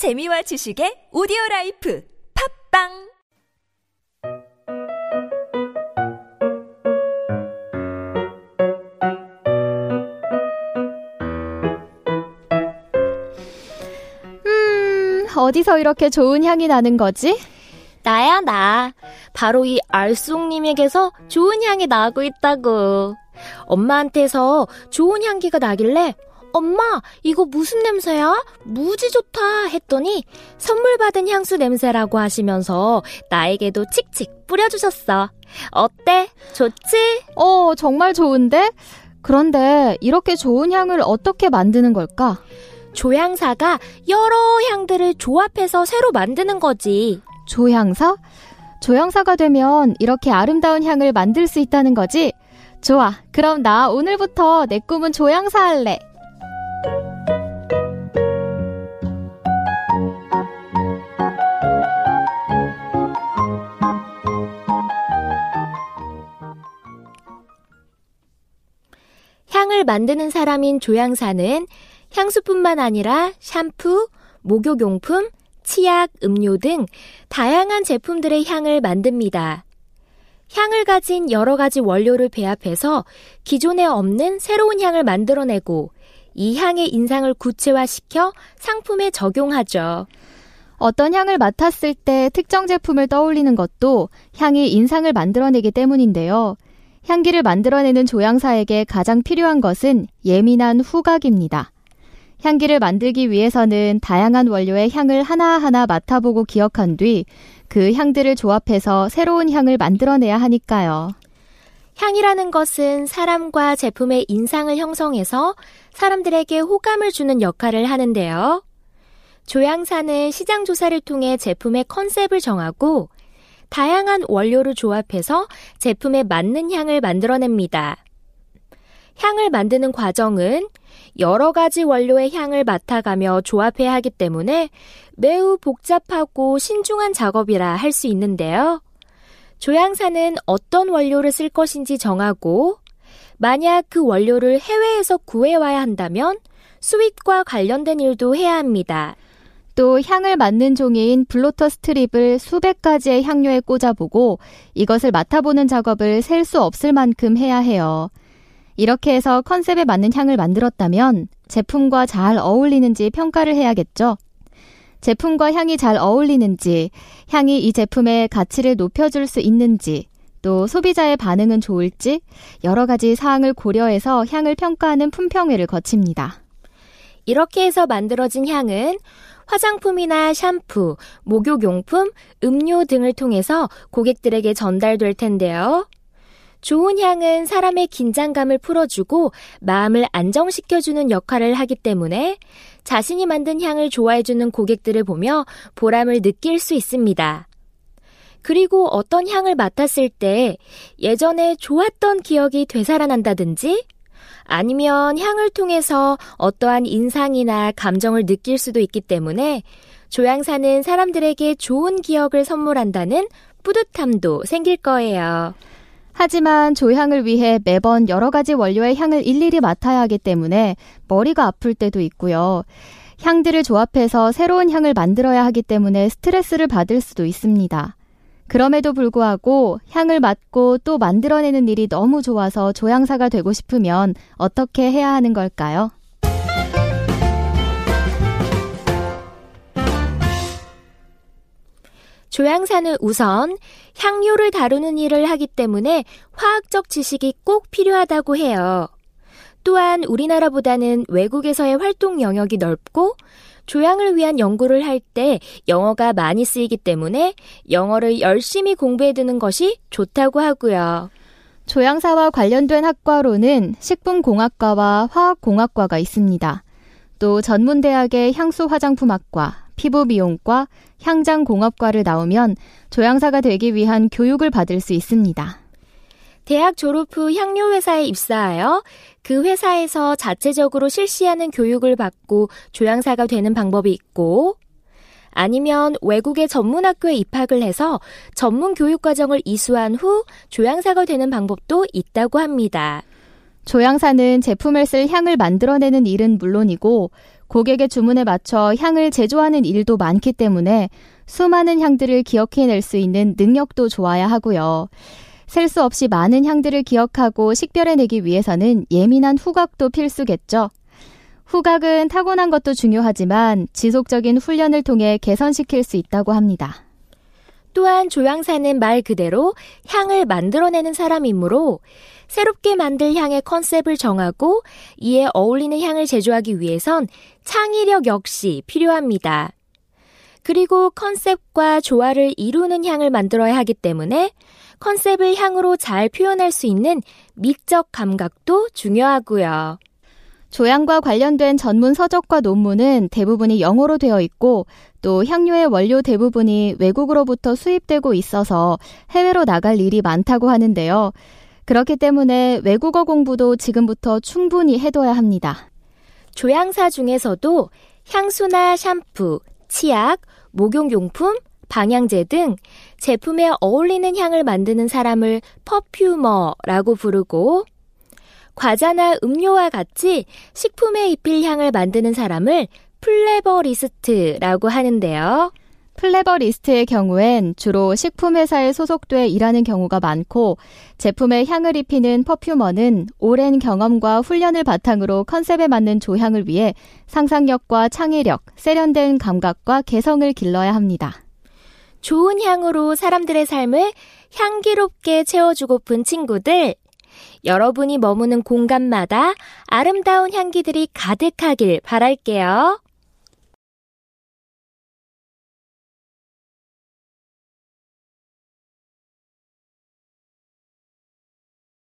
재미와 지식의 오디오 life 팟빵 음, 어디서 이렇게 좋은 향이 나는 거지? 나야, 나. 바로 이 알쏭님에게서 좋은 향이 나고 있다고. 엄마한테서 좋은 향기가 나길래, 엄마, 이거 무슨 냄새야? 무지 좋다 했더니 선물 받은 향수 냄새라고 하시면서 나에게도 칙칙 뿌려주셨어. 어때? 좋지? 어, 정말 좋은데? 그런데 이렇게 좋은 향을 어떻게 만드는 걸까? 조향사가 여러 향들을 조합해서 새로 만드는 거지. 조향사? 조향사가 되면 이렇게 아름다운 향을 만들 수 있다는 거지? 좋아. 그럼 나 오늘부터 내 꿈은 조향사 할래. 향을 만드는 사람인 조향사는 향수뿐만 아니라 샴푸, 목욕용품, 치약, 음료 등 다양한 제품들의 향을 만듭니다. 향을 가진 여러 가지 원료를 배합해서 기존에 없는 새로운 향을 만들어내고 이 향의 인상을 구체화시켜 상품에 적용하죠. 어떤 향을 맡았을 때 특정 제품을 떠올리는 것도 향이 인상을 만들어내기 때문인데요. 향기를 만들어내는 조향사에게 가장 필요한 것은 예민한 후각입니다. 향기를 만들기 위해서는 다양한 원료의 향을 하나하나 맡아보고 기억한 뒤 그 향들을 조합해서 새로운 향을 만들어내야 하니까요. 향이라는 것은 사람과 제품의 인상을 형성해서 사람들에게 호감을 주는 역할을 하는데요. 조향사는 시장 조사를 통해 제품의 컨셉을 정하고 다양한 원료를 조합해서 제품에 맞는 향을 만들어냅니다. 향을 만드는 과정은 여러 가지 원료의 향을 맡아가며 조합해야 하기 때문에 매우 복잡하고 신중한 작업이라 할 수 있는데요. 조향사는 어떤 원료를 쓸 것인지 정하고 만약 그 원료를 해외에서 구해와야 한다면 수입과 관련된 일도 해야 합니다. 또 향을 맡는 종이인 블로터 스트립을 수백 가지의 향료에 꽂아보고 이것을 맡아보는 작업을 셀 수 없을 만큼 해야 해요. 이렇게 해서 컨셉에 맞는 향을 만들었다면 제품과 잘 어울리는지 평가를 해야겠죠. 제품과 향이 잘 어울리는지, 향이 이 제품의 가치를 높여줄 수 있는지, 또 소비자의 반응은 좋을지 여러 가지 사항을 고려해서 향을 평가하는 품평회를 거칩니다. 이렇게 해서 만들어진 향은 화장품이나 샴푸, 목욕용품, 음료 등을 통해서 고객들에게 전달될 텐데요. 좋은 향은 사람의 긴장감을 풀어주고 마음을 안정시켜주는 역할을 하기 때문에 자신이 만든 향을 좋아해주는 고객들을 보며 보람을 느낄 수 있습니다. 그리고 어떤 향을 맡았을 때 예전에 좋았던 기억이 되살아난다든지 아니면 향을 통해서 어떠한 인상이나 감정을 느낄 수도 있기 때문에 조향사는 사람들에게 좋은 기억을 선물한다는 뿌듯함도 생길 거예요. 하지만 조향을 위해 매번 여러 가지 원료의 향을 일일이 맡아야 하기 때문에 머리가 아플 때도 있고요. 향들을 조합해서 새로운 향을 만들어야 하기 때문에 스트레스를 받을 수도 있습니다. 그럼에도 불구하고 향을 맡고 또 만들어내는 일이 너무 좋아서 조향사가 되고 싶으면 어떻게 해야 하는 걸까요? 조향사는 우선 향료를 다루는 일을 하기 때문에 화학적 지식이 꼭 필요하다고 해요. 또한 우리나라보다는 외국에서의 활동 영역이 넓고 조향을 위한 연구를 할 때 영어가 많이 쓰이기 때문에 영어를 열심히 공부해 두는 것이 좋다고 하고요. 조향사와 관련된 학과로는 식품공학과와 화학공학과가 있습니다. 또 전문대학의 향수 화장품학과, 피부미용과, 향장공업과를 나오면 조향사가 되기 위한 교육을 받을 수 있습니다. 대학 졸업 후 향료 회사에 입사하여 그 회사에서 자체적으로 실시하는 교육을 받고 조향사가 되는 방법이 있고, 아니면 외국의 전문 학교에 입학을 해서 전문 교육 과정을 이수한 후 조향사가 되는 방법도 있다고 합니다. 조향사는 제품을 쓸 향을 만들어내는 일은 물론이고 고객의 주문에 맞춰 향을 제조하는 일도 많기 때문에 수많은 향들을 기억해낼 수 있는 능력도 좋아야 하고요. 셀 수 없이 많은 향들을 기억하고 식별해내기 위해서는 예민한 후각도 필수겠죠. 후각은 타고난 것도 중요하지만 지속적인 훈련을 통해 개선시킬 수 있다고 합니다. 또한 조향사는 말 그대로 향을 만들어내는 사람이므로 새롭게 만들 향의 컨셉을 정하고 이에 어울리는 향을 제조하기 위해선 창의력 역시 필요합니다. 그리고 컨셉과 조화를 이루는 향을 만들어야 하기 때문에 컨셉을 향으로 잘 표현할 수 있는 미적 감각도 중요하고요. 조향과 관련된 전문 서적과 논문은 대부분이 영어로 되어 있고 또 향료의 원료 대부분이 외국으로부터 수입되고 있어서 해외로 나갈 일이 많다고 하는데요. 그렇기 때문에 외국어 공부도 지금부터 충분히 해둬야 합니다. 조향사 중에서도 향수나 샴푸, 치약, 목욕용품, 방향제 등 제품에 어울리는 향을 만드는 사람을 perfumer라고 부르고 과자나 음료와 같이 식품에 입힐 향을 만드는 사람을 flavorist라고 하는데요. flavorist의 경우엔 주로 식품회사에 소속돼 일하는 경우가 많고 제품에 향을 입히는 퍼퓸머는 오랜 경험과 훈련을 바탕으로 컨셉에 맞는 조향을 위해 상상력과 창의력, 세련된 감각과 개성을 길러야 합니다. 좋은 향으로 사람들의 삶을 향기롭게 채워주고픈 친구들. 여러분이 머무는 공간마다 아름다운 향기들이 가득하길 바랄게요.